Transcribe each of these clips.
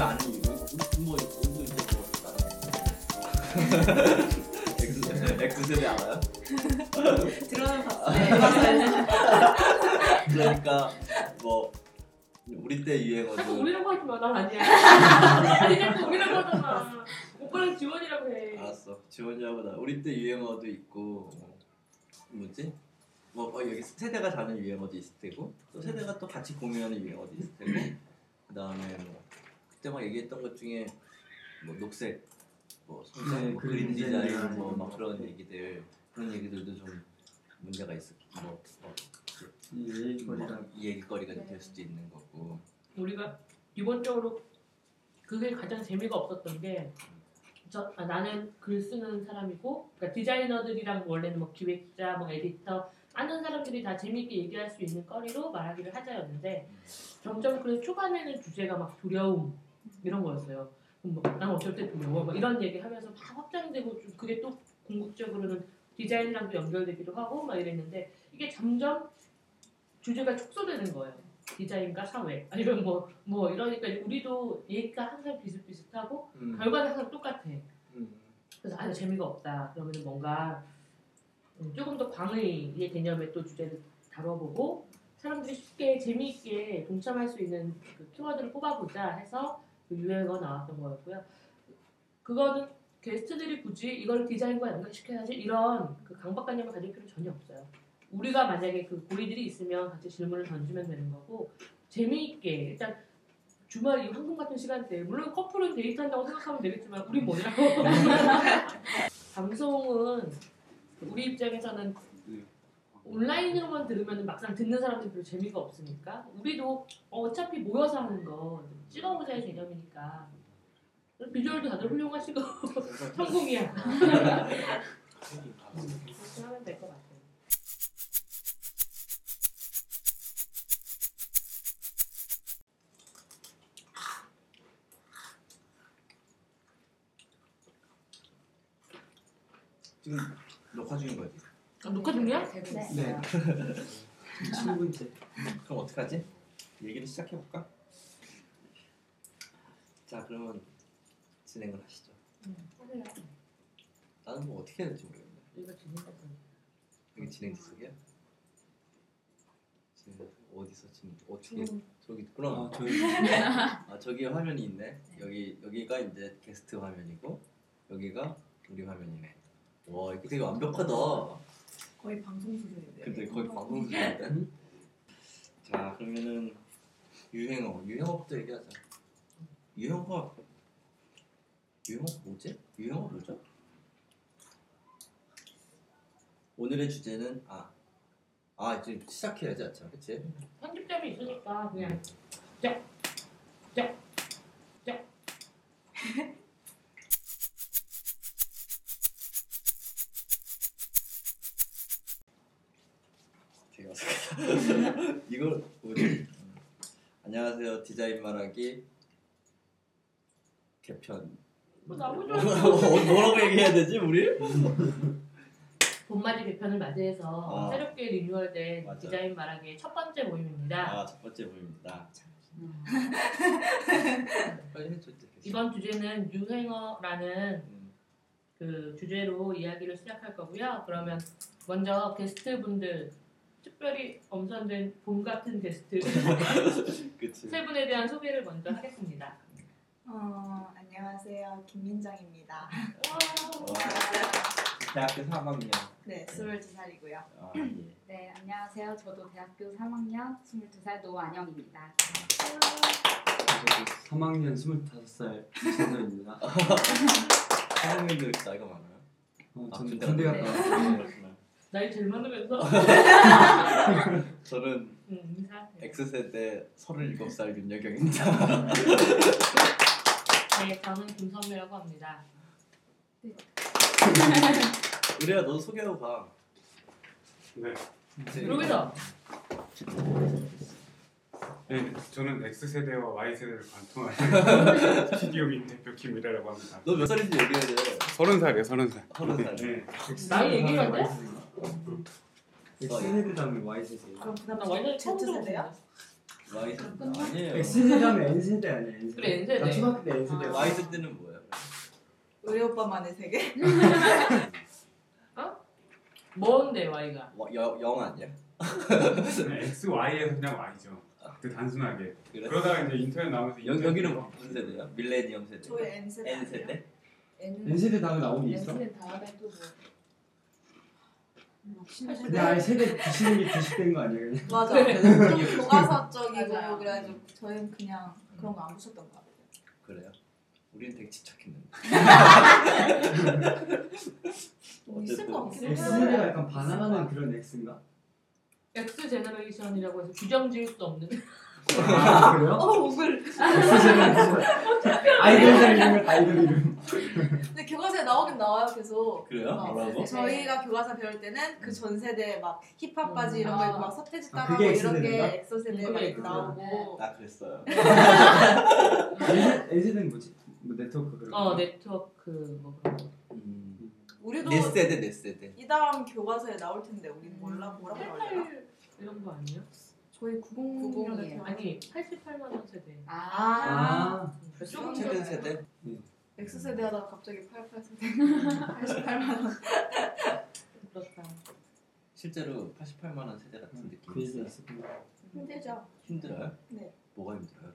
우리 아는 우리 뭐 우리도 이제 뭐 X X 세대 알아요? 들어는 봤어요. 네. 그러니까 뭐 우리 때 유행어도 우리라고 하지 마. 난 아니야. 아니 자꾸 우리라고 하잖아. 오빠랑 지원이라고 해. 알았어 지원이하고 나 우리 때 유행어도 있고 뭐, 뭐지? 뭐 어, 여기 세대가 다른 유행어도 있을 테고 또 세대가 또 같이 공유하는 유행어도 있을 테고 그 다음에 뭐 그때 막 얘기했던 것 중에 뭐 녹색 뭐 성장 네, 뭐 그린 디자인 디자인 뭐막 뭐. 그런 얘기들 그런 얘기들도 좀 문제가 있을 뭐, 뭐이 얘기거리가 뭐 얘기거리가 될 수도 있는 거고. 우리가 기본적으로 그게 가장 재미가 없었던 게 저, 아, 나는 글 쓰는 사람이고 그러니까 디자이너들이랑 원래는 뭐 기획자, 뭐 에디터 아는 사람들이 다 재미있게 얘기할 수 있는 거리로 말하기를 하자였는데 점점 그래서 초반에는 주제가 막 두려움 이런 거였어요. 그럼 뭐, 난 어쩔 때 두려워 막 이런 얘기하면서 막 확장되고 좀 그게 또 궁극적으로는 디자인이랑도 연결되기도 하고 막 이랬는데 이게 점점 주제가 축소되는 거예요. 디자인과 사회 아니면 뭐뭐 이러니까 우리도 얘기가 항상 비슷비슷하고 음. 결과는 항상 똑같아. 음. 그래서 아 이거 재미가 없다. 그러면 뭔가 음, 조금 더 광의의 개념의 또 주제를 다뤄보고 사람들이 쉽게 재미있게 동참할 수 있는 그 키워드를 뽑아보자 해서 그 유행어 나왔던 거였고요. 그거는 게스트들이 굳이 이걸 디자인과 연결시켜야지 이런 그 강박관념을 가질 필요 전혀 없어요. 우리가 만약에 그 고리들이 있으면 같이 질문을 던지면 되는 거고 재미있게 일단 주말 이 황금 같은 시간대에 물론 커플은 데이트한다고 생각하면 되겠지만 우리 뭐냐고 방송은 우리 입장에서는 온라인으로만 들으면 막상 듣는 사람들이 별로 재미가 없으니까. 우리도 어차피 모여서 하는 거 찍어보자의 개념이니까. 비주얼도 다들 훌륭하시고. 성공이야. 그렇게 하면 될 것 같아요. 지금 녹화 중인 거지? 아, 녹화 중이야? 네. 있어요. 7분째 그럼 어떡하지? 얘기를 시작해 볼까? 자 그러면 진행을 하시죠. 하세요 나는 뭐 어떻게 해야 될지 모르겠네. 이거 진행자 여기 진행 지석이야? 진행 어디서 지금 어떻게 저기 있구나. 아 저희 아 저기 화면이 있네. 여기 여기가 이제 게스트 화면이고 여기가 우리 화면이네. 와 이거 되게 완벽하다. 거의 방송 수준인데. 근데 거의 방송 수준인데. 자 그러면은 유행어 유행어부터 얘기하자. 유행어 유행어 뭐지? 유행어 뭐죠? 오늘의 주제는 아. 아 이제 시작해야지 아차 그치? 편집점이 있으니까 그냥 짝. 안녕하세요 디자인 말하기 개편 뭐 나머지 뭐라고 얘기해야 되지 우리? 봄맞이 개편을 맞이해서 아. 새롭게 리뉴얼된 맞아. 디자인 말하기의 첫 번째 모임입니다. 아 첫 번째 모임입니다. 빨리 해줘 이제. 이번 주제는 유행어라는 음, 그 주제로 이야기를 시작할 거고요. 그러면 먼저 게스트 분들 특별히 엄선된 봄 같은 게스트. 세 분에 대한 소개를 먼저 하겠습니다. 어, 안녕하세요. 김민정입니다. 와. 대학교 3학년. 네, 22살이고요. 아, 예. 네, 안녕하세요. 저도 대학교 3학년 22살 노안영입니다. 3학년 25살 이찬호입니다 3학년들 나이가 많아요? 어, 아, 저는 군대 갔다 왔어요. 나이 제일 많으면서 저는 음, 인사. X세대 37살 윤여경입니다. 네, 저는 김선미라고 합니다. 우리야 너 소개하고 가. 네. 여기서 네, 저는 X세대와 Y세대를 관통하는 스튜디오 민 대표 김미래라고 합니다. 너 몇 살인지 얘기해야 돼. 서른 살이에요, 서른 살. 서른 살. 네. 나이 얘기해야 돼? X세대 다음에 Y세대 그럼 나 그다음 완전 처음 Z세대요? 들어봤어. Y 세대 아니에요. X세대면 N세대 아니야 N세대 그래, N세대. 나 초등학교 때 N세대 아. Y 세대는 뭐예요? 우리 오빠만의 세계? 뭔데 Y가? 뭐, 여, 영 아니야? X, Y에서 그냥 Y죠. 그 단순하게. 그래? 그러다가 이제 인터넷 나오면서 여, 여기는 인터넷에서 무슨 세대야? 밀레니엄 세대? 저희 N 세대. N 세대? N세대 다음에 나온 게 있어? N세대 다음에 또 뭐. 아예 세대 뒤시는 게 뒤식된 거 아니야 그냥 맞아. 좀 교과서적이고 맞아요. 그래가지고 저희는 그냥 그런 거 안 보셨던 것 같아요. 그래요? 우리는 되게 집착했는데. 뭐 있을 것 같긴 해요. X세대가 약간 반항하는 그런 X인가? X 제너레이션이라고 해서 규정 지을 수 없는 아 그래요? 어, 오글. 아이돌 이름 아이돌 이름 근데 교과서에 나오긴 나와요, 계속. 그래요? 어, 뭐라고? 저희가 교과서 배울 때는 그 전 세대 막 힙합 바지 이런 거 입고 막 서태지 아, 따라하고 그게 이런 게? X 세대 음, 막 이렇게 나오고 나 그랬어요. N세대는 뭐지? 뭐 네트워크 그런 어 거? 네트워크 뭐 그런 거. 음. 우리도 내 세대 내 세대. 이 다음 교과서에 나올 텐데 우리 몰라 뭐라고? 88 이런 거 아니에요? 저희 90년대 90이에요. 아니 88만 원 세대. 아, 아 조금 최근 세대? X세대 하다가 갑자기 88세대 88만 원 그렇다. 실제로 88만 원 세대 같은 느낌이 그 얘기 있어요. 있었구나 힘들죠? 힘들어요? 네. 뭐가 힘들어요?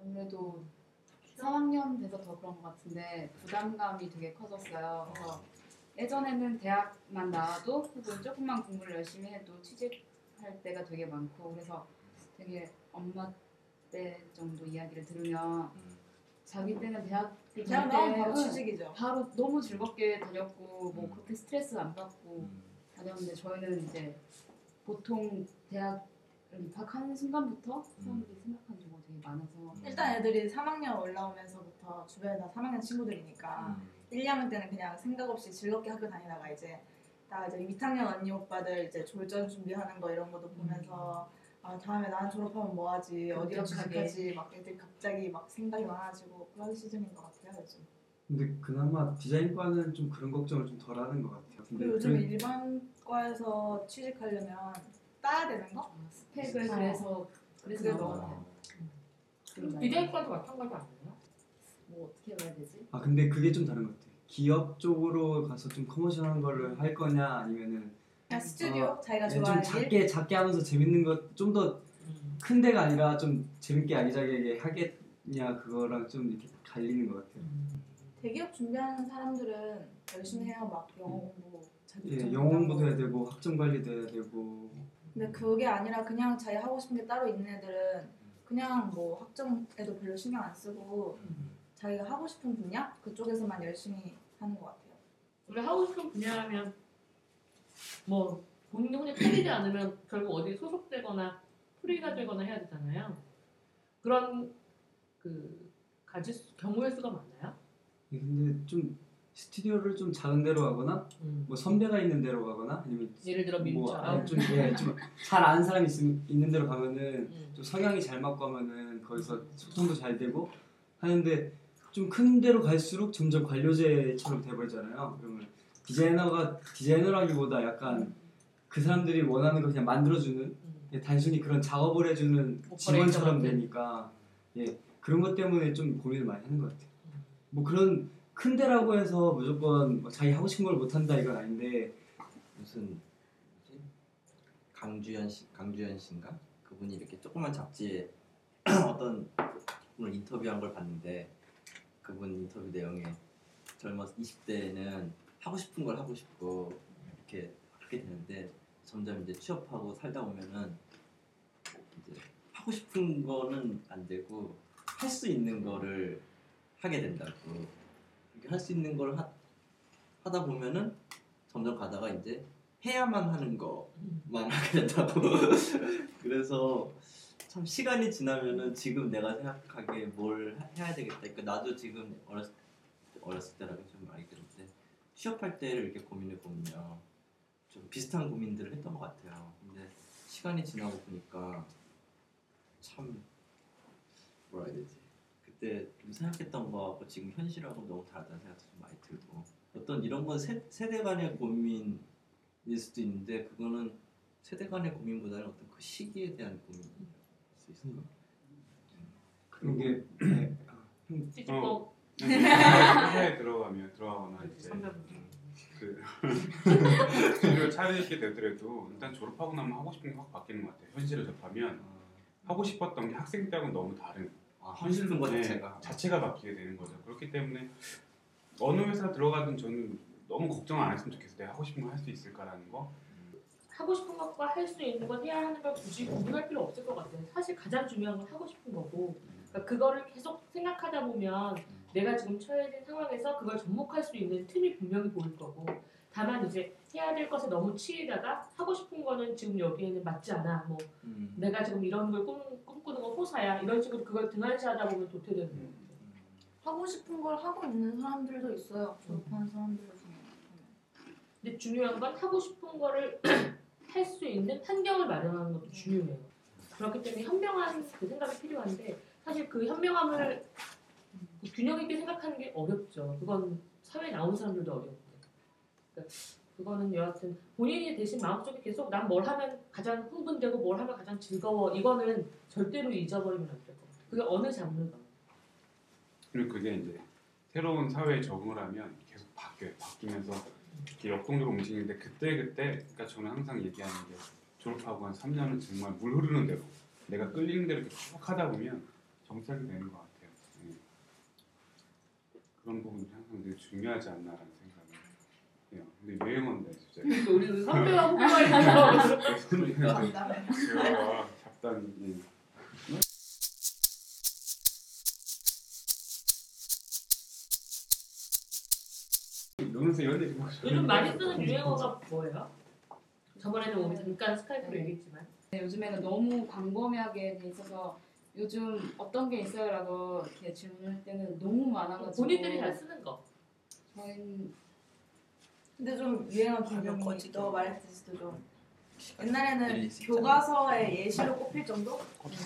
아무래도 3학년 돼서 더 그런 것 같은데 부담감이 되게 커졌어요. 그래서 예전에는 대학만 나와도 혹은 조금만 공부를 열심히 해도 취직 할 때가 되게 많고 그래서 되게 엄마 때 정도 이야기를 들으면 음. 자기 때는 대학 다닐 나오면 바로 취직이죠. 바로 너무 즐겁게 다녔고 뭐 음. 그렇게 스트레스 안 받고 음. 다녔는데 저희는 이제 보통 대학을 입학하는 순간부터 사람들이 생각하는 경우가 되게 많아서 일단 애들이 3학년 올라오면서부터 주변에 다 3학년 친구들이니까 음. 1, 2학년 때는 그냥 생각 없이 즐겁게 학교 다니다가 이제 다 이제 2학년 언니 오빠들 이제 졸전 준비하는 거 이런 것도 보면서 아 다음에 나는 졸업하면 뭐 하지 어디로. 취직하지 막 애들 갑자기 막 생각이 많아지고 그런 시즌인 것 같아요 요즘. 근데 그나마 디자인과는 좀 그런 걱정을 좀 덜 하는 것 같아요 근데 요즘 좀- 일반 과에서 취직하려면 따야 되는 거? 아, 스펙을 아. 그래서 그래서 어. 같아요. 그런 거 디자인과도 마찬가지 아니에요? 뭐 어떻게 해야 되지? 아 근데 그게 좀 다른 것 같아. 기업 쪽으로 가서 좀 커머셜한 거를 할 거냐 아니면은 그냥 스튜디오 자기가 네, 좀 좋아하는 일. 작게 작게 하면서 재밌는 것 좀 더큰 음. 데가 아니라 좀 재밌게 아기자기하게 하겠냐 그거랑 좀 이렇게 갈리는 것 같아요. 대기업 준비하는 사람들은 열심히 해요 막 영어 공부 예, 좀 영어. 공부도 해야 되고 학점 관리도 해야 되고 근데 그게 아니라 그냥 자기 하고 싶은 게 따로 있는 애들은 그냥 뭐 학점에도 별로 신경 안 쓰고 자기가 하고 싶은 분야 그쪽에서만 열심히 하는 것 같아요. 우리 하고 싶은 분야라면 뭐 본인이 혼자 틀리지 않으면 결국 어디 소속되거나 프리가 되거나 해야 되잖아요. 그런 그 수, 경우의 수가 많나요? 예, 근데 좀 스튜디오를 좀 작은 데로 가거나 음. 뭐 선배가 있는 데로 가거나 아니면 예를 들어 뭐 좀, 예, 좀잘 아는 사람이 있, 있는 데로 가면은 음. 좀 성향이 잘 맞고 하면은 거기서 소통도 잘 되고 하는데 좀 큰 데로 갈수록 점점 관료제처럼 돼버리잖아요. 그러면 디자이너가 디자이너라기보다 약간 그 사람들이 원하는 걸 그냥 만들어주는 음. 그냥 단순히 그런 작업을 해주는 직원처럼 되니까 예 그런 것 때문에 좀 고민을 많이 하는 것 같아요. 뭐 그런 큰 데라고 해서 무조건 뭐 자기 하고 싶은 걸 못한다 이건 아닌데 무슨? 강주현 씨 강주현 씨인가 그분이 이렇게 조그만 잡지에 어떤 분을 인터뷰한 걸 봤는데 그분 인터뷰 내용에 젊어서 20대에는 하고 싶은 걸 하고 싶고 이렇게 그렇게 되는데 점점 이제 취업하고 살다 보면은 이제 하고 싶은 거는 안 되고 할 수 있는 거를 하게 된다고 이렇게 할 수 있는 걸 하, 하다 보면은 점점 가다가 이제 해야만 하는 것만 하게 된다고. 그래서 참 시간이 지나면은 지금 내가 생각하기에 뭘 하- 해야 되겠다. 그러니까 나도 지금 어렸 어렸을 때라고 좀 많이 그런데 취업할 때를 이렇게 고민해 보면요, 좀 비슷한 고민들을 했던 것 같아요. 근데 시간이 지나고 보니까 참 뭐라 해야 되지? 그때 좀 생각했던 거하고 지금 현실하고 너무 다르다는 생각도 좀 많이 들고 어떤 이런 건 세, 세대 간의 고민일 수도 있는데 그거는 세대 간의 고민보다는 어떤 그 시기에 대한 고민일 수 있을까? 그런 게 네. 찌찌뽕 회사에 들어가면 들어가거나 이제 선배 그 직업을 차리게 되더라도 일단 졸업하고 나면 하고 싶은 게 확 바뀌는 것 같아요. 현실을 접하면 하고 싶었던 게 학생 때하고는 너무 다른 아, 현실 거 네, 자체가 자체가 바뀌게 되는 거죠. 그렇기 때문에 어느 회사 들어가든 저는 너무 걱정 안 했으면 좋겠어요. 내가 하고 싶은 거 할 수 있을까라는 거. 하고 싶은 것과 할 수 있는 것 해야 하는 걸 굳이 구분할 필요 없을 것 같아요. 사실 가장 중요한 건 하고 싶은 거고 그러니까 그거를 계속 생각하다 보면 내가 지금 처해진 상황에서 그걸 접목할 수 있는 틈이 분명히 보일 거고 다만 이제 해야 될 것에 너무 치이다가 하고 싶은 거는 지금 여기에는 맞지 않아. 뭐 음. 내가 지금 이런 걸 꿈, 꿈꾸는 건 호사야. 이런 식으로 그걸 등한시하다 보면 도태되는 거예요. 하고 싶은 걸 하고 있는 사람들도 있어요. 졸업한 사람들 중에. 근데 중요한 건 하고 싶은 거를 할 수 있는 환경을 마련하는 것도 중요해요. 그렇기 때문에 현명한 그 생각이 필요한데 사실 그 현명함을 그 균형 있게 생각하는 게 어렵죠. 그건 사회에 나온 사람들도 어렵고. 그러니까 그거는 여하튼 본인이 대신 마음속에 계속 난 뭘 하면 가장 흥분되고 뭘 하면 가장 즐거워 이거는 절대로 잊어버리면 안 같아요. 그게 어느 장르가. 그리고 그게 이제 새로운 사회에 적응을 하면 계속 바뀌어요. 바뀌면서 이렇게 역동적으로 움직이는데 그때 그때 그러니까 저는 항상 얘기하는 게 졸업하고 한 3년은 정말 물 흐르는 대로 내가 끌리는 대로 이렇게 쭉 하다 보면 정착이 되는 것 같아요. 예. 그런 부분이 항상 되게 중요하지 않나라는 생각이 해요. 근데 유행어인데 진짜 그러니까 우리 후배가 있죠. 그러니까 제가 잡단 예. 노는새 이런 데 좀. 요즘 많이 쓰는 유행어가 뭐예요? 저번에는 우리 잠깐 스카이프로 얘기했지만 네, 요즘에는 너무 광범위하게 돼 있어서 요즘 어떤 게 있어요라고 이렇게 질문할 때는 너무 많아가지고 본인들이 잘 쓰는 거. 저희는 근데 좀 유행어 하면 기능이 꺼지게. 너 말했듯이 좀 옛날에는. 교과서에 예시로 꼽힐 정도?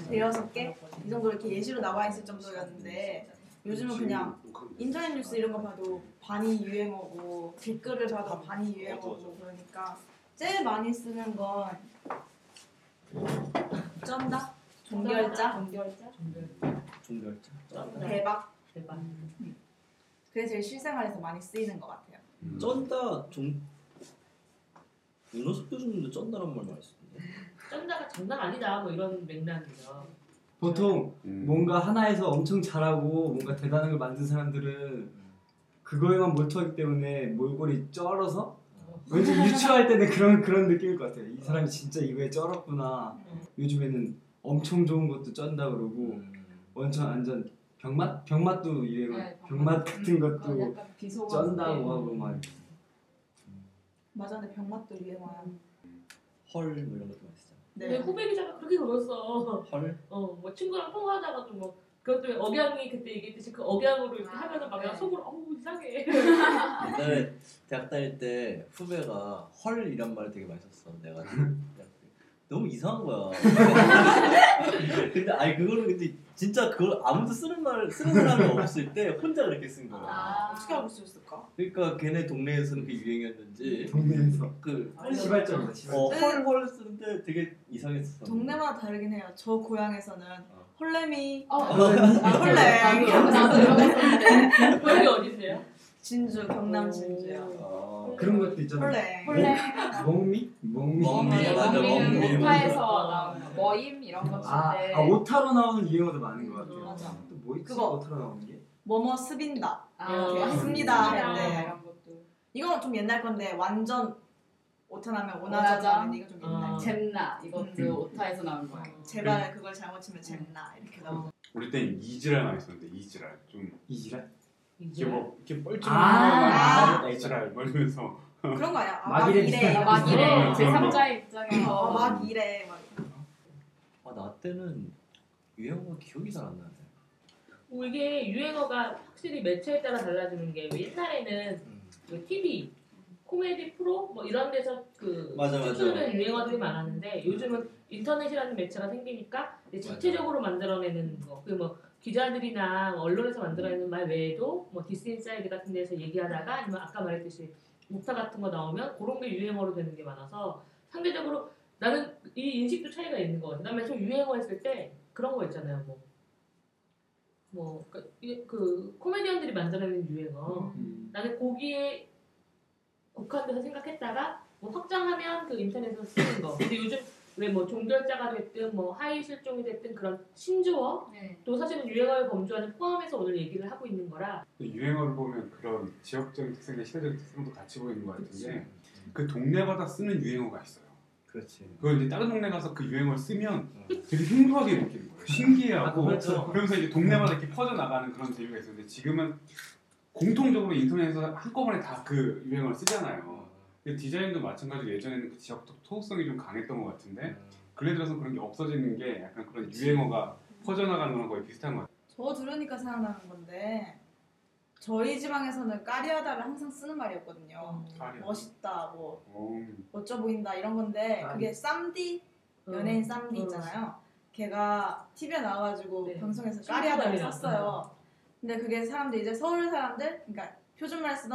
대여섯 개? 이 정도 이렇게 예시로 나와 있을 정도였는데 요즘은 그냥 인터넷 뉴스 이런 거 봐도 반이 유행어고 댓글을 봐도 반이 유행어고 그러니까 제일 많이 쓰는 건 쩐다? 종결자? 종결자 종결자 쩐다. 대박? 대박. 그게 제일 실생활에서 많이 쓰이는 것 같아요 음. 쩐다 종 윤호석 교수님도 쩐다란 말 많이 쓰는데 쩐다가 장난 아니다 뭐 이런 맥락이죠. 보통 음. 뭔가 하나에서 엄청 잘하고 뭔가 대단한 걸 만든 사람들은 그거에만 몰두하기 때문에 몰골이 쩔어서 왠지 유추할 때는 그런 그런 느낌일 것 같아요. 이 사람이 진짜 이거에 쩔었구나. 요즘에는 엄청 좋은 것도 쩐다 그러고 음. 원천 완전 병맛 병맛도 유행어 네, 병맛 같은 그건 것도 쩐다고 네. 하고 막 맞아 근데 병맛도 유행어야 헐뭐 이런 것도 쓰 잖아 근데 후배 기자가 그렇게 걸었어. 헐? 어 뭐 친구랑 통화하다가도 뭐 그것도 억양이 그때 얘기했듯이 그 억양으로 이렇게 아, 하면은 막 네. 속으로 어우 이상해. 옛날에 대학 다닐 때 후배가 헐 이란 말을 되게 많이 썼어 내가 너무 이상한 거야. 근데 아니 그거는 근데 진짜 그걸 아무도 쓰는 말 쓰는 사람이 없을 때 혼자 그렇게 쓴 거야. 아. 어떻게 알고 수 있을까? 그러니까 걔네 동네에서는 그 유행이었는지. 동네에서? 그 시발점이다 시발점. 어, 헐헐 쓰는데 되게 이상했어. 동네마다 다르긴 해요. 저 고향에서는 어. 홀레미. 어, 홀레 나도 나도 이런 거 거기 어딘데요? 진주 경남 진주요. 아, 그런 것도 있잖아. 홀레 홀레 멍미? 멍미. 멍미, 맞아, 멍미. 오타에서 나오는 거, 머임 이런 거 아, 아 오타로 나오는 유행어도 많은 것 같아요. 맞아. 또뭐 있지? 그거. 오타로 나오는 게? 뭐뭐 스빈다 아, 이렇게 했습니다 했습니다. 네. 이런 것도 이건 좀 옛날 건데 완전 오타나면 오나자. 오나자는 이거 좀 옛날 어. 잼나 이것도 음. 오타에서 나온 거예요. 제발 그걸 잘못 치면 잼나 이렇게 나오고 우리 땐 이지랄 많이 썼는데 이지랄 좀 이지랄? 이렇게 뭐 이렇게 아, 뻘쭘한 아. 이지랄 뭐 이러면서 그런 거 아니야? 아, 막막 이래 이래 아, 어. 막 이래 어. 제 3자의 어, 입장에서 막 이래 막 아, 나 때는 유행어 기억이 잘 안 나네 뭐 이게 유행어가 확실히 매체에 따라 달라지는 게 옛날에는 그 TV, 코미디 프로 뭐 이런 데서 그. 추출된 유행어들이 많았는데 요즘은 인터넷이라는 매체가 생기니까 자체적으로 만들어내는 거, 그뭐 기자들이나 언론에서 만들어내는 말 외에도 뭐 디시인사이드 같은 데서 얘기하다가 아니면 아까 말했듯이 목타 같은 거 나오면 그런 게 유행어로 되는 게 많아서 상대적으로 나는 이 인식도 차이가 있는 거 같아. 그다음에 좀 유행어 했을 때 그런 거 있잖아요. 뭐, 뭐, 그, 그 코미디언들이 만들어내는 유행어. 음. 나는 거기에 국한돼서 생각했다가 뭐 확장하면 그 인터넷에서 쓰는 거. 근데 요즘 왜 뭐 종결자가 됐든 뭐 하위 실종이 됐든 그런 신조어 네. 또 사실은 유행어의 범주와는 포함해서 오늘 얘기를 하고 있는 거라 유행어를 보면 그런 지역적인 특성과 시대적인 특성도 같이 보이는 것 같은데 그 동네마다 쓰는 유행어가 있어요. 그렇지. 그걸 이제 다른 동네 가서 그 유행어를 쓰면 되게 생소하게 느끼는 거예요. 신기해하고 아, 그렇죠. 그러면서 이제 동네마다 이렇게 퍼져 나가는 그런 재미가 있었는데 지금은 공통적으로 인터넷에서 한꺼번에 다 그 유행어를 쓰잖아요. 근데 디자인도 마찬가지로 예전에는 그 지역 토속성이 좀 강했던 것 같은데 근래 들어서 그런 게 없어지는 게 약간 그런 유행어가 퍼져나가는 거랑 거의 비슷한 것 같아요. 저 들으니까 생각나는 건데 저희 지방에서는 까리하다를 항상 쓰는 말이었거든요. 까리하다. 멋있다, 뭐 어, 멋져 보인다 이런 건데 까리. 그게 쌈디 연예인 쌈디 있잖아요. 걔가 TV에 나와가지고 네. 방송에서 까리하다를. 썼어요. 근데 그게 사람들 이제 서울 사람들, 그러니까 표준말 쓰던